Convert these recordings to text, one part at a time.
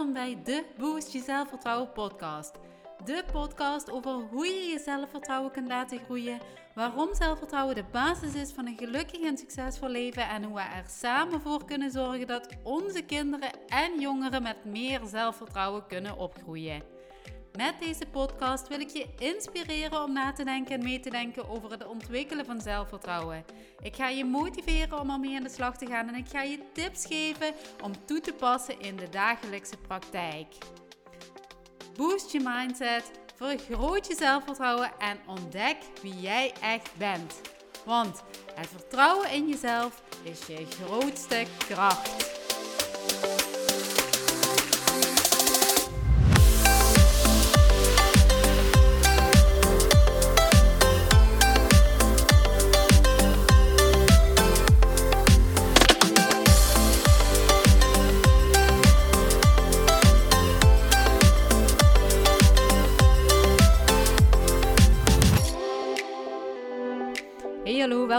welkom bij de Boost Je Zelfvertrouwen podcast. De podcast over hoe je je zelfvertrouwen kunt laten groeien, waarom zelfvertrouwen de basis is van een gelukkig en succesvol leven en hoe we er samen voor kunnen zorgen dat onze kinderen en jongeren met meer zelfvertrouwen kunnen opgroeien. Met deze podcast wil ik je inspireren om na te denken en mee te denken over het ontwikkelen van zelfvertrouwen. Ik ga je motiveren om ermee aan de slag te gaan en ik ga je tips geven om toe te passen in de dagelijkse praktijk. Boost je mindset, vergroot je zelfvertrouwen en ontdek wie jij echt bent. Want het vertrouwen in jezelf is je grootste kracht.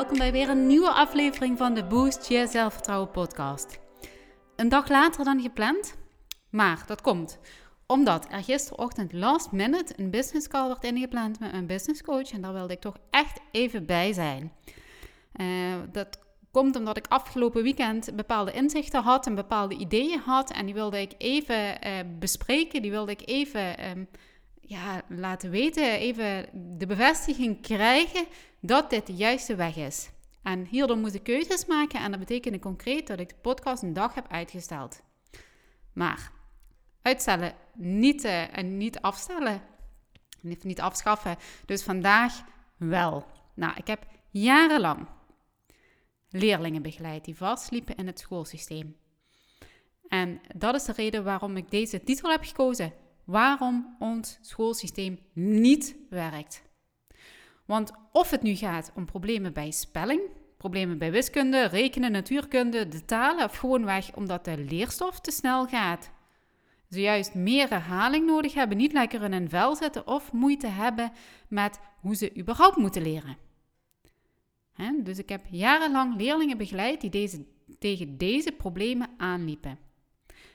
Welkom bij weer een nieuwe aflevering van de Boost Je Zelfvertrouwen podcast. Een dag later dan gepland, maar dat komt omdat er gisterochtend last minute een business call werd ingepland met mijn business coach en daar wilde ik toch echt even bij zijn. Uh, dat komt omdat ik afgelopen weekend bepaalde inzichten had en bepaalde ideeën had en die wilde ik even uh, bespreken, die wilde ik even... Um, ja, laten weten, even de bevestiging krijgen dat dit de juiste weg is. En hierdoor moest ik keuzes maken en dat betekende concreet dat ik de podcast een dag heb uitgesteld. Maar uitstellen, niet, uh, en niet afstellen, niet afschaffen. Dus vandaag wel. Nou, ik heb jarenlang leerlingen begeleid die vastliepen in het schoolsysteem. En dat is de reden waarom ik deze titel heb gekozen waarom ons schoolsysteem niet werkt. Want of het nu gaat om problemen bij spelling, problemen bij wiskunde, rekenen, natuurkunde, de talen of gewoonweg omdat de leerstof te snel gaat. Ze juist meer herhaling nodig hebben, niet lekker in een vel zitten of moeite hebben met hoe ze überhaupt moeten leren. dus ik heb jarenlang leerlingen begeleid die deze, tegen deze problemen aanliepen.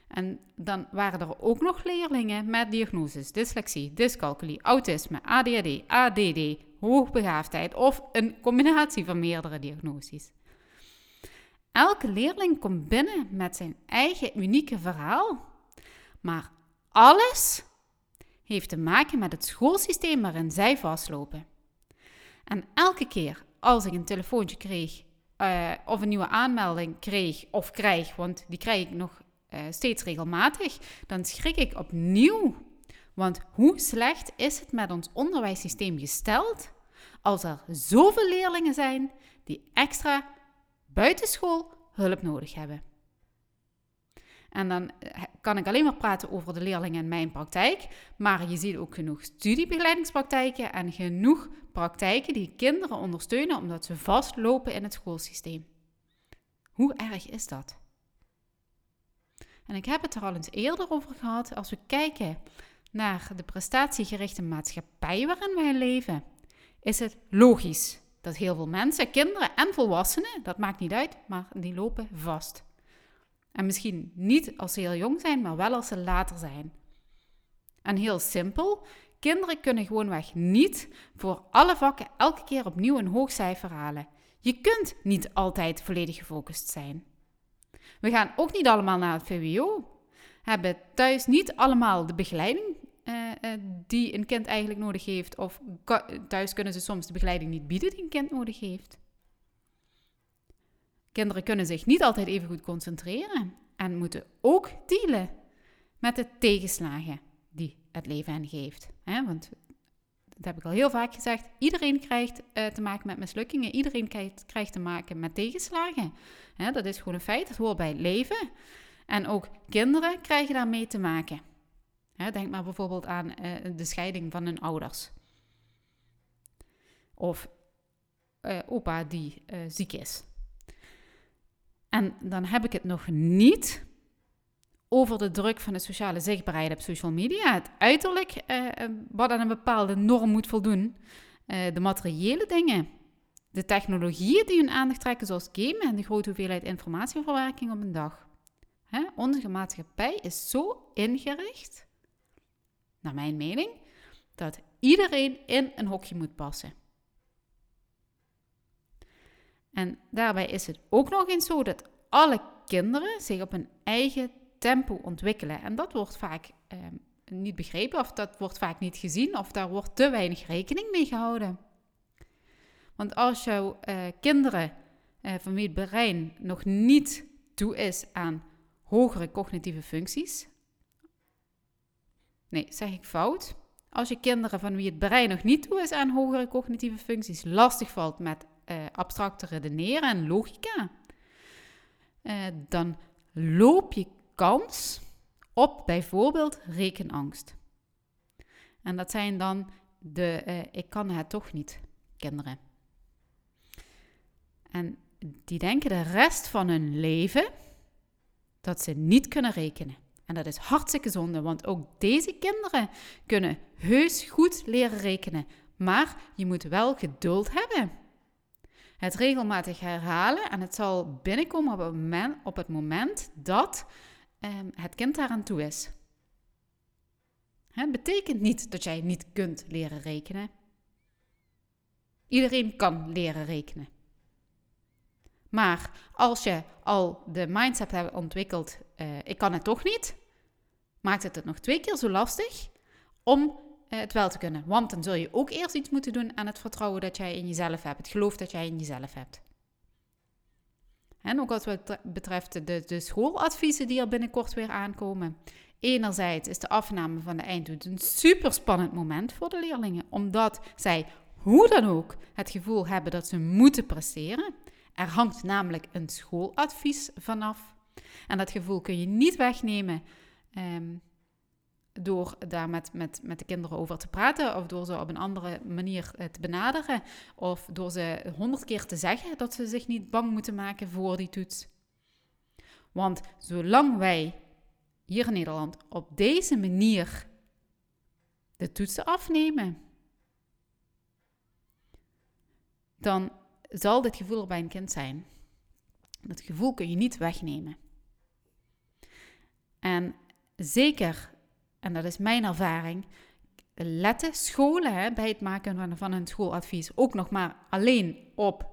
En dan waren er ook nog leerlingen met diagnoses, dyslexie, dyscalculie, autisme, ADHD, ADD, hoogbegaafdheid of een combinatie van meerdere diagnoses. Elke leerling komt binnen met zijn eigen unieke verhaal, maar alles heeft te maken met het schoolsysteem waarin zij vastlopen. En elke keer als ik een telefoontje kreeg uh, of een nieuwe aanmelding kreeg of krijg, want die krijg ik nog uh, steeds regelmatig, dan schrik ik opnieuw. Want hoe slecht is het met ons onderwijssysteem gesteld als er zoveel leerlingen zijn die extra buitenschool hulp nodig hebben? En dan eh, kan ik alleen maar praten over de leerlingen in mijn praktijk. Maar je ziet ook genoeg studiebegeleidingspraktijken en genoeg praktijken die kinderen ondersteunen omdat ze vastlopen in het schoolsysteem. Hoe erg is dat? En ik heb het er al eens eerder over gehad. Als we kijken naar de prestatiegerichte maatschappij waarin wij leven, is het logisch dat heel veel mensen, kinderen en volwassenen, dat maakt niet uit, maar die lopen vast. En misschien niet als ze heel jong zijn, maar wel als ze later zijn. En heel simpel, kinderen kunnen gewoonweg niet voor alle vakken elke keer opnieuw een hoog cijfer halen. Je kunt niet altijd volledig gefocust zijn. We gaan ook niet allemaal naar het VWO. Hebben thuis niet allemaal de begeleiding uh, uh, die een kind eigenlijk nodig heeft. Of thuis kunnen ze soms de begeleiding niet bieden die een kind nodig heeft. Kinderen kunnen zich niet altijd even goed concentreren en moeten ook dealen met de tegenslagen die het leven hen geeft. Want dat heb ik al heel vaak gezegd, iedereen krijgt uh, te maken met mislukkingen, iedereen krijgt, krijgt te maken met tegenslagen. dat is gewoon een feit, dat hoort bij het leven. En ook kinderen krijgen daarmee te maken. denk maar bijvoorbeeld aan uh, de scheiding van hun ouders. Of uh, opa die ziek is. En dan heb ik het nog niet over de druk van de sociale zichtbaarheid op social media. Het uiterlijk uh, wat aan een bepaalde norm moet voldoen. Uh, de materiële dingen. De technologieën die hun aandacht trekken, zoals gamen en de grote hoeveelheid informatieverwerking op een dag. Hè? Onze maatschappij is zo ingericht, naar mijn mening, dat iedereen in een hokje moet passen. En daarbij is het ook nog eens zo dat alle kinderen zich op een eigen tempo ontwikkelen. En dat wordt vaak eh, niet begrepen, of dat wordt vaak niet gezien, of daar wordt te weinig rekening mee gehouden. Want als jouw uh, kinderen uh, van wie het brein nog niet toe is aan hogere cognitieve functies. Nee, zeg ik fout. Als je kinderen van wie het brein nog niet toe is aan hogere cognitieve functies lastig valt met uh, abstracte redeneren en logica, uh, dan loop je kans op bijvoorbeeld rekenangst. En dat zijn dan de uh, ik kan het toch niet kinderen. En die denken de rest van hun leven dat ze niet kunnen rekenen. En dat is hartstikke zonde, want ook deze kinderen kunnen heus goed leren rekenen. Maar je moet wel geduld hebben. Het regelmatig herhalen en het zal binnenkomen op moment, op het moment dat um, het kind daaraan toe is. Het betekent niet dat jij niet kunt leren rekenen. Iedereen kan leren rekenen. Maar als je al de mindset hebt ontwikkeld, uh, ik kan het toch niet, maakt het het nog twee keer zo lastig om uh, het wel te kunnen. Want dan zul je ook eerst iets moeten doen aan het vertrouwen dat jij in jezelf hebt, het geloof dat jij in jezelf hebt. En ook wat betreft de, de schooladviezen die er binnenkort weer aankomen. Enerzijds is de afname van de eindtoets een super spannend moment voor de leerlingen, omdat zij hoe dan ook het gevoel hebben dat ze moeten presteren. Er hangt namelijk een schooladvies vanaf. En dat gevoel kun je niet wegnemen um, door daar met, met, de kinderen over te praten of door ze op een andere manier eh, te benaderen of door ze honderd keer te zeggen dat ze zich niet bang moeten maken voor die toets. Want zolang wij hier in Nederland op deze manier de toetsen afnemen, dan zal dit gevoel er bij een kind zijn. Dat gevoel kun je niet wegnemen. En zeker, en dat is mijn ervaring, letten scholen hè, bij het maken van, een schooladvies ook nog maar alleen op,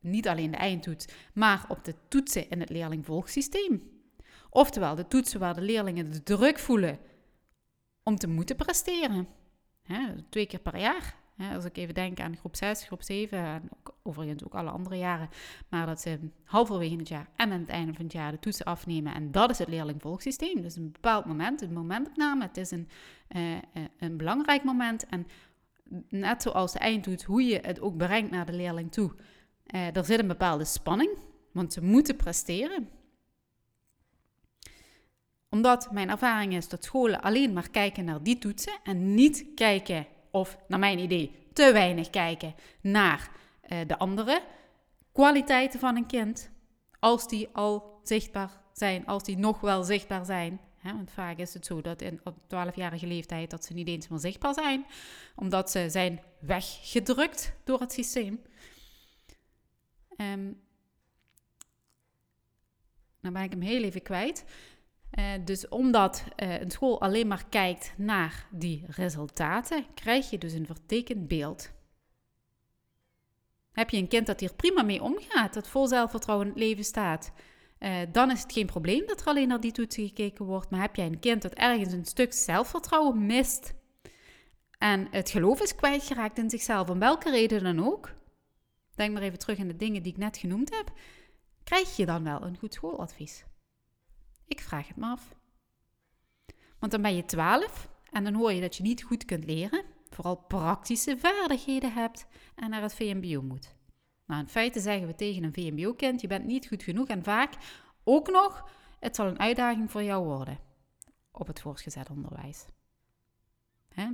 niet alleen de eindtoets, maar op de toetsen in het leerlingvolgsysteem. Oftewel de toetsen waar de leerlingen de druk voelen om te moeten presteren. Hè, twee keer per jaar als ik even denk aan groep 6, groep 7 en ook, overigens ook alle andere jaren. Maar dat ze halverwege het jaar en aan het einde van het jaar de toetsen afnemen. En dat is het leerlingvolgsysteem. Dus een bepaald moment, een momentopname. Het is een, uh, een belangrijk moment. En net zoals de eindtoets, hoe je het ook brengt naar de leerling toe. Uh, er zit een bepaalde spanning, want ze moeten presteren omdat mijn ervaring is dat scholen alleen maar kijken naar die toetsen en niet kijken of naar mijn idee te weinig kijken naar uh, de andere kwaliteiten van een kind, als die al zichtbaar zijn, als die nog wel zichtbaar zijn. Hè? Want vaak is het zo dat op 12-jarige leeftijd dat ze niet eens meer zichtbaar zijn, omdat ze zijn weggedrukt door het systeem. Dan ben ik hem heel even kwijt. Uh, dus omdat uh, een school alleen maar kijkt naar die resultaten, krijg je dus een vertekend beeld. Heb je een kind dat hier prima mee omgaat, dat vol zelfvertrouwen in het leven staat, uh, dan is het geen probleem dat er alleen naar die toetsen gekeken wordt. Maar heb jij een kind dat ergens een stuk zelfvertrouwen mist en het geloof is kwijtgeraakt in zichzelf, om welke reden dan ook, denk maar even terug aan de dingen die ik net genoemd heb, krijg je dan wel een goed schooladvies. Ik vraag het me af. Want dan ben je 12 en dan hoor je dat je niet goed kunt leren, vooral praktische vaardigheden hebt en naar het VMBO moet. Nou, in feite zeggen we tegen een VMBO-kind: je bent niet goed genoeg en vaak ook nog, het zal een uitdaging voor jou worden op het voortgezet onderwijs. Hè?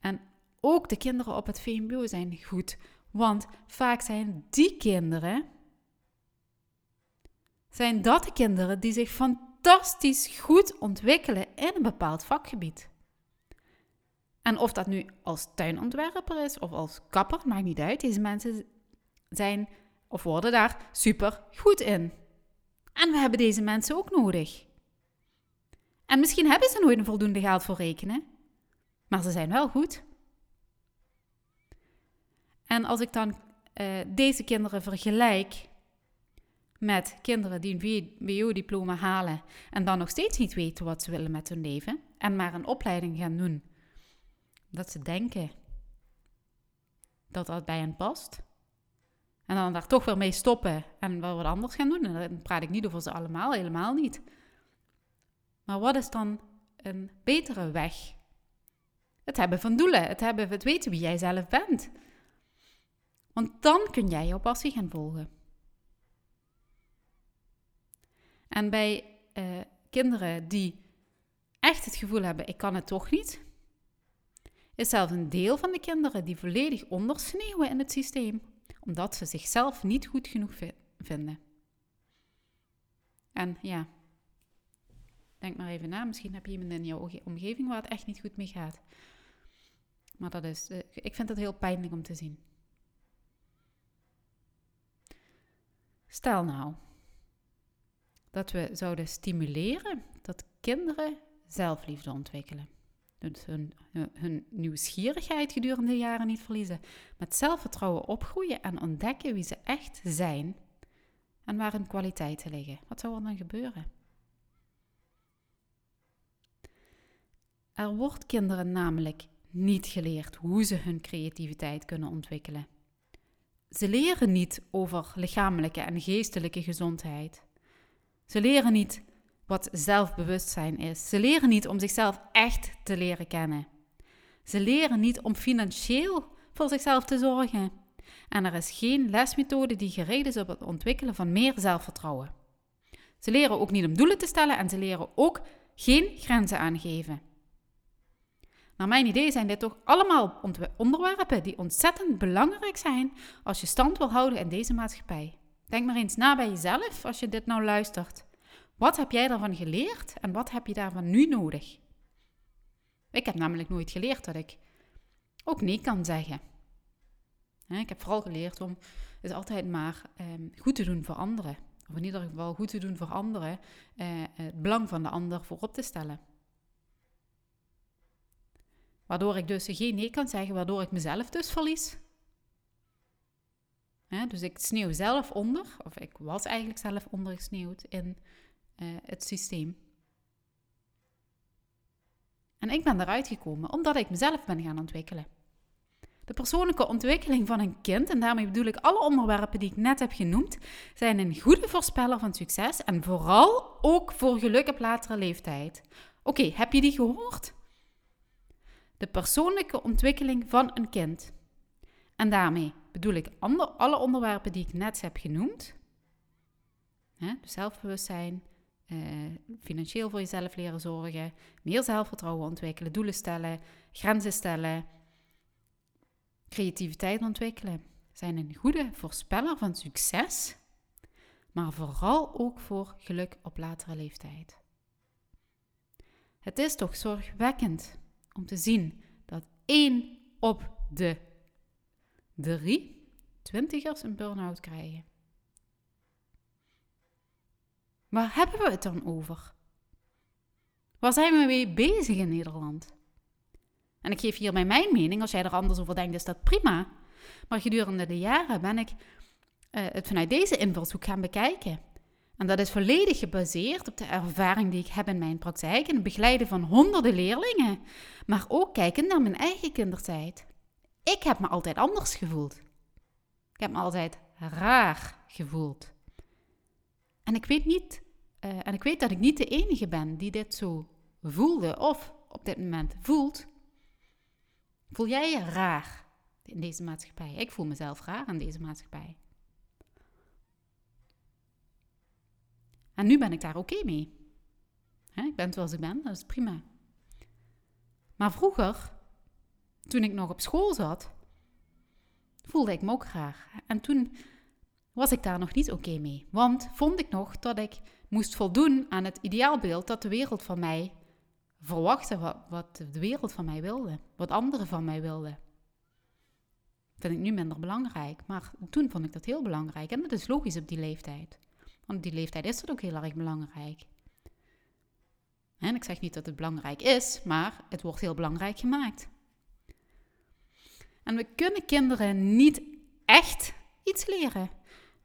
En ook de kinderen op het VMBO zijn goed, want vaak zijn die kinderen zijn dat de kinderen die zich fantastisch goed ontwikkelen in een bepaald vakgebied. En of dat nu als tuinontwerper is of als kapper, maakt niet uit. Deze mensen zijn of worden daar super goed in. En we hebben deze mensen ook nodig. En misschien hebben ze nooit een voldoende geld voor rekenen, maar ze zijn wel goed. En als ik dan uh, deze kinderen vergelijk met kinderen die een WO-diploma halen en dan nog steeds niet weten wat ze willen met hun leven en maar een opleiding gaan doen, dat ze denken dat dat bij hen past. En dan daar toch weer mee stoppen en wel wat anders gaan doen. En dan praat ik niet over ze allemaal, helemaal niet. Maar wat is dan een betere weg? Het hebben van doelen, het, hebben, het weten wie jij zelf bent. Want dan kun jij jouw passie gaan volgen. En bij uh, kinderen die echt het gevoel hebben, ik kan het toch niet, is zelfs een deel van de kinderen die volledig ondersneeuwen in het systeem, omdat ze zichzelf niet goed genoeg vinden. En ja, denk maar even na, misschien heb je iemand in jouw omgeving waar het echt niet goed mee gaat. Maar dat is, uh, ik vind het heel pijnlijk om te zien. Stel nou dat we zouden stimuleren dat kinderen zelfliefde ontwikkelen. Dus hun, hun, nieuwsgierigheid gedurende de jaren niet verliezen. Met zelfvertrouwen opgroeien en ontdekken wie ze echt zijn en waar hun kwaliteiten liggen. Wat zou er dan gebeuren? Er wordt kinderen namelijk niet geleerd hoe ze hun creativiteit kunnen ontwikkelen. Ze leren niet over lichamelijke en geestelijke gezondheid. Ze leren niet wat zelfbewustzijn is. Ze leren niet om zichzelf echt te leren kennen. Ze leren niet om financieel voor zichzelf te zorgen. En er is geen lesmethode die gericht is op het ontwikkelen van meer zelfvertrouwen. Ze leren ook niet om doelen te stellen en ze leren ook geen grenzen aangeven. Naar mijn idee zijn dit toch allemaal onderwerpen die ontzettend belangrijk zijn als je stand wil houden in deze maatschappij. Denk maar eens na bij jezelf als je dit nou luistert. Wat heb jij daarvan geleerd en wat heb je daarvan nu nodig? Ik heb namelijk nooit geleerd dat ik ook nee kan zeggen. Ik heb vooral geleerd om het altijd maar ehm, goed te doen voor anderen. Of in ieder geval goed te doen voor anderen, eh, het belang van de ander voorop te stellen. Waardoor ik dus geen nee kan zeggen, waardoor ik mezelf dus verlies. Dus ik sneeuw zelf onder, of ik was eigenlijk zelf ondergesneeuwd in uh, het systeem. En ik ben eruit gekomen omdat ik mezelf ben gaan ontwikkelen. De persoonlijke ontwikkeling van een kind, en daarmee bedoel ik alle onderwerpen die ik net heb genoemd, zijn een goede voorspeller van succes en vooral ook voor geluk op latere leeftijd. Oké, heb je die gehoord? de persoonlijke ontwikkeling van een kind. En daarmee bedoel ik alle onderwerpen die ik net heb genoemd. Hè, dus zelfbewustzijn, eh, financieel voor jezelf leren zorgen, meer zelfvertrouwen ontwikkelen, doelen stellen, grenzen stellen, creativiteit ontwikkelen. Zijn een goede voorspeller van succes, maar vooral ook voor geluk op latere leeftijd. Het is toch zorgwekkend om te zien dat één op de drie twintigers een burn-out krijgen. Waar hebben we het dan over? Waar zijn we mee bezig in Nederland? En ik geef hier mijn mening. Als jij er anders over denkt, is dat prima. Maar gedurende de jaren ben ik uh, het vanuit deze invalshoek gaan bekijken. En dat is volledig gebaseerd op de ervaring die ik heb in mijn praktijk en het begeleiden van honderden leerlingen, maar ook kijken naar mijn eigen kindertijd. Ik heb me altijd anders gevoeld. Ik heb me altijd raar gevoeld. En ik weet niet, uh, en ik weet dat ik niet de enige ben die dit zo voelde of op dit moment voelt. Voel jij je raar in deze maatschappij? Ik voel mezelf raar in deze maatschappij. En nu ben ik daar oké mee. ik ben zoals ik ben, dat is prima. Maar vroeger, toen ik nog op school zat, voelde ik me ook graag. En toen was ik daar nog niet oké mee. Want vond ik nog dat ik moest voldoen aan het ideaalbeeld dat de wereld van mij verwachtte, wat, wat de wereld van mij wilde, wat anderen van mij wilden. Vind ik nu minder belangrijk, maar toen vond ik dat heel belangrijk. En dat is logisch op die leeftijd. Want die leeftijd is dat ook heel erg belangrijk. En ik zeg niet dat het belangrijk is, maar het wordt heel belangrijk gemaakt. En we kunnen kinderen niet echt iets leren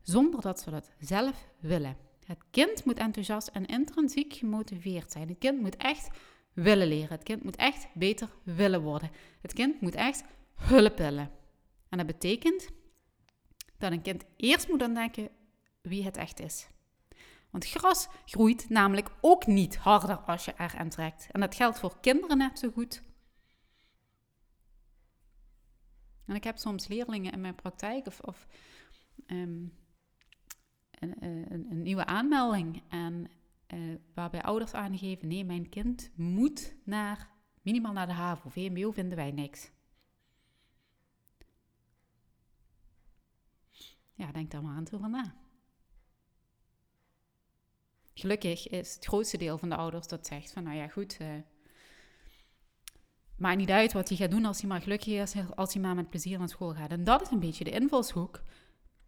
zonder dat ze dat zelf willen. Het kind moet enthousiast en intrinsiek gemotiveerd zijn. Het kind moet echt willen leren. Het kind moet echt beter willen worden. Het kind moet echt hulp willen. En dat betekent dat een kind eerst moet ontdekken wie het echt is. Want gras groeit namelijk ook niet harder als je er aan trekt. En dat geldt voor kinderen net zo goed. En ik heb soms leerlingen in mijn praktijk of, of ehm, een, een, nieuwe aanmelding. En uh, waarbij ouders aangeven: nee, mijn kind moet naar, minimaal naar de HAVO. VMBO vinden wij niks. Ja, denk daar maar aan toe van na. Gelukkig is het grootste deel van de ouders dat zegt van, nou ja, goed, uh, maakt niet uit wat hij gaat doen als hij maar gelukkig is, als hij maar met plezier naar school gaat. En dat is een beetje de invalshoek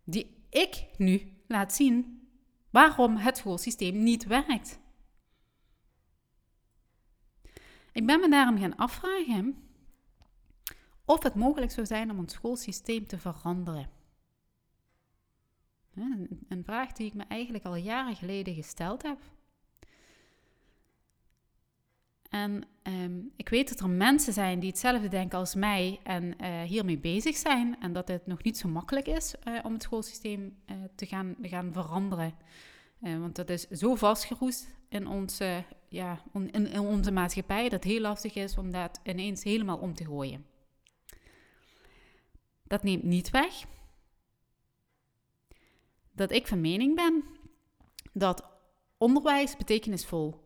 die ik nu laat zien waarom het schoolsysteem niet werkt. Ik ben me daarom gaan afvragen of het mogelijk zou zijn om het schoolsysteem te veranderen. Een vraag die ik me eigenlijk al jaren geleden gesteld heb. En ehm, ik weet dat er mensen zijn die hetzelfde denken als mij en uh, hiermee bezig zijn. En dat het nog niet zo makkelijk is uh, om het schoolsysteem uh, te, gaan, gaan veranderen. want dat is zo vastgeroest in onze, ja, in, in, onze maatschappij dat het heel lastig is om dat ineens helemaal om te gooien. Dat neemt niet weg dat ik van mening ben dat onderwijs betekenisvol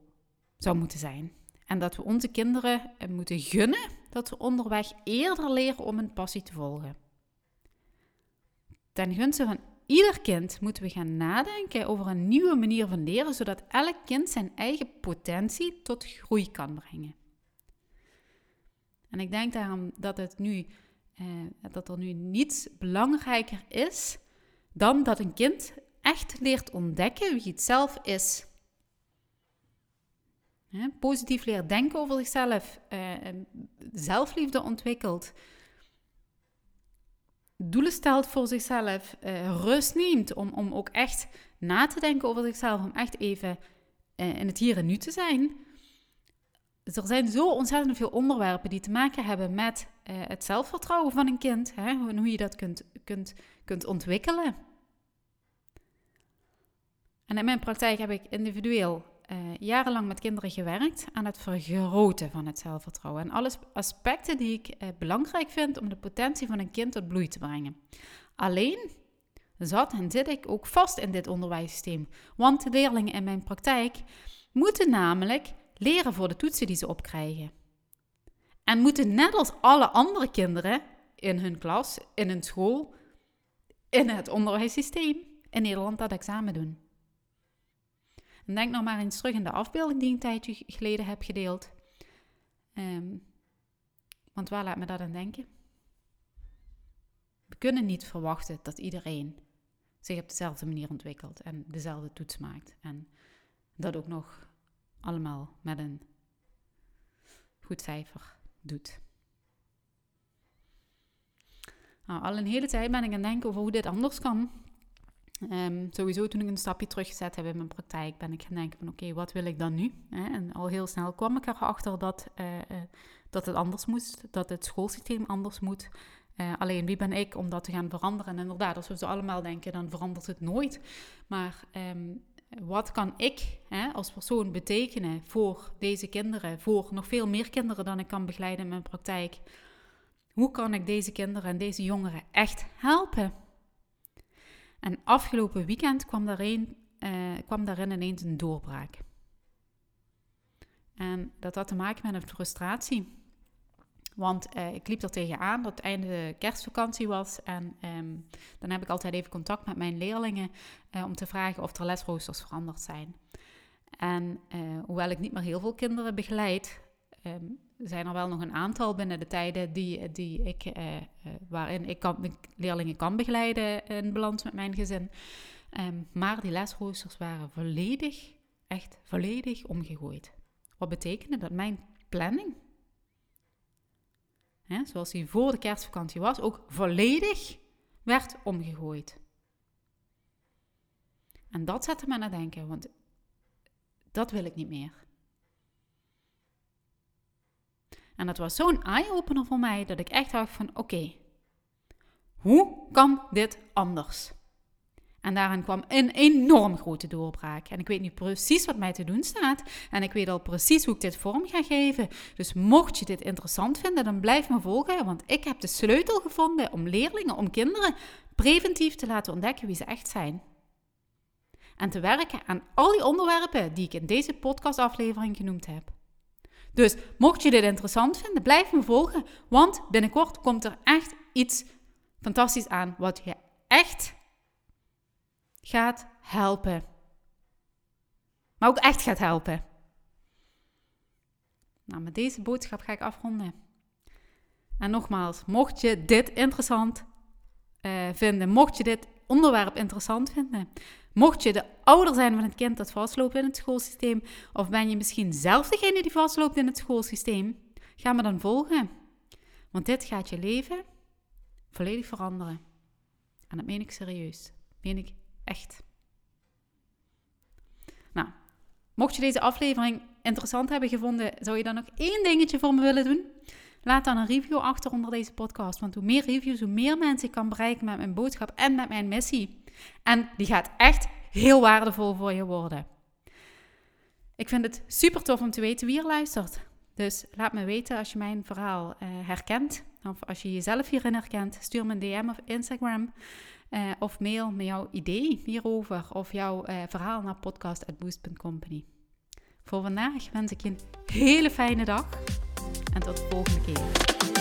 zou moeten zijn. En dat we onze kinderen moeten gunnen dat we onderweg eerder leren om een passie te volgen. Ten gunste van ieder kind moeten we gaan nadenken over een nieuwe manier van leren, zodat elk kind zijn eigen potentie tot groei kan brengen. En ik denk daarom dat, het nu, eh, dat er nu niets belangrijker is dan dat een kind echt leert ontdekken wie het zelf is. Positief leert denken over zichzelf, uh, zelfliefde ontwikkelt, doelen stelt voor zichzelf, uh, rust neemt om, om ook echt na te denken over zichzelf, om echt even uh, in het hier en nu te zijn. Er zijn zo ontzettend veel onderwerpen die te maken hebben met het zelfvertrouwen van een kind en hoe je dat kunt, kunt, kunt ontwikkelen. En in mijn praktijk heb ik individueel uh, jarenlang met kinderen gewerkt aan het vergroten van het zelfvertrouwen. En alle aspecten die ik uh, belangrijk vind om de potentie van een kind tot bloei te brengen. Alleen zat en zit ik ook vast in dit onderwijssysteem. Want de leerlingen in mijn praktijk moeten namelijk leren voor de toetsen die ze opkrijgen. En moeten net als alle andere kinderen in hun klas, in hun school, in het onderwijssysteem in Nederland dat examen doen denk nog maar eens terug in de afbeelding die ik een tijdje geleden heb gedeeld. Ehm, want waar laat me dat aan denken? We kunnen niet verwachten dat iedereen zich op dezelfde manier ontwikkelt en dezelfde toets maakt. En dat ook nog allemaal met een goed cijfer doet. Nou, al een hele tijd ben ik aan het denken over hoe dit anders kan. Um, sowieso toen ik een stapje teruggezet heb in mijn praktijk, ben ik gaan denken van oké, wat wil ik dan nu? En al heel snel kwam ik erachter dat, uh, dat het anders moest, dat het schoolsysteem anders moet. Uh, alleen wie ben ik om dat te gaan veranderen? En inderdaad, als we zo allemaal denken, dan verandert het nooit. Maar um, wat kan ik hè, als persoon betekenen voor deze kinderen, voor nog veel meer kinderen dan ik kan begeleiden in mijn praktijk? Hoe kan ik deze kinderen en deze jongeren echt helpen? En afgelopen weekend kwam daarin, uh, kwam daarin ineens een doorbraak. En dat had te maken met een frustratie. Want uh, ik liep er tegenaan dat het einde kerstvakantie was. En um, dan heb ik altijd even contact met mijn leerlingen uh, om te vragen of er lesroosters veranderd zijn. En hoewel ik niet meer heel veel kinderen begeleid, um, zijn er wel nog een aantal binnen de tijden die, die ik, uh, waarin ik kan, leerlingen kan begeleiden in balans met mijn gezin. Ehm, maar die lesroosters waren volledig, echt volledig omgegooid. Wat betekende dat mijn planning, hè, zoals die voor de kerstvakantie was, ook volledig werd omgegooid. En dat zette me aan denken, want dat wil ik niet meer. En dat was zo'n eye-opener voor mij dat ik echt dacht van oké, hoe kan dit anders? En daarin kwam een enorm grote doorbraak. En ik weet nu precies wat mij te doen staat. En ik weet al precies hoe ik dit vorm ga geven. Dus mocht je dit interessant vinden, dan blijf me volgen. Want ik heb de sleutel gevonden om leerlingen, om kinderen preventief te laten ontdekken wie ze echt zijn. En te werken aan al die onderwerpen die ik in deze podcastaflevering genoemd heb. Dus mocht je dit interessant vinden, blijf me volgen. Want binnenkort komt er echt iets fantastisch aan wat je echt gaat helpen. Maar ook echt gaat helpen. Nou, met deze boodschap ga ik afronden. En nogmaals, mocht je dit interessant uh, vinden, mocht je dit onderwerp interessant vinden, mocht je de ouder zijn van het kind dat vastloopt in het schoolsysteem, of ben je misschien zelf degene die vastloopt in het schoolsysteem, ga me dan volgen. Want dit gaat je leven volledig veranderen. En dat meen ik serieus. Dat meen ik echt. Nou, mocht je deze aflevering interessant hebben gevonden, zou je dan nog één dingetje voor me willen doen? Laat dan een review achter onder deze podcast. Want hoe meer reviews, hoe meer mensen ik kan bereiken met mijn boodschap en met mijn missie. En die gaat echt heel waardevol voor je worden. Ik vind het super tof om te weten wie er luistert. Dus laat me weten als je mijn verhaal uh, herkent. Of als je jezelf hierin herkent. Stuur me een DM of Instagram. Uh, of mail met jouw idee hierover. Of jouw uh, verhaal naar podcast.boost.company. Voor vandaag wens ik je een hele fijne dag. En tot de volgende keer.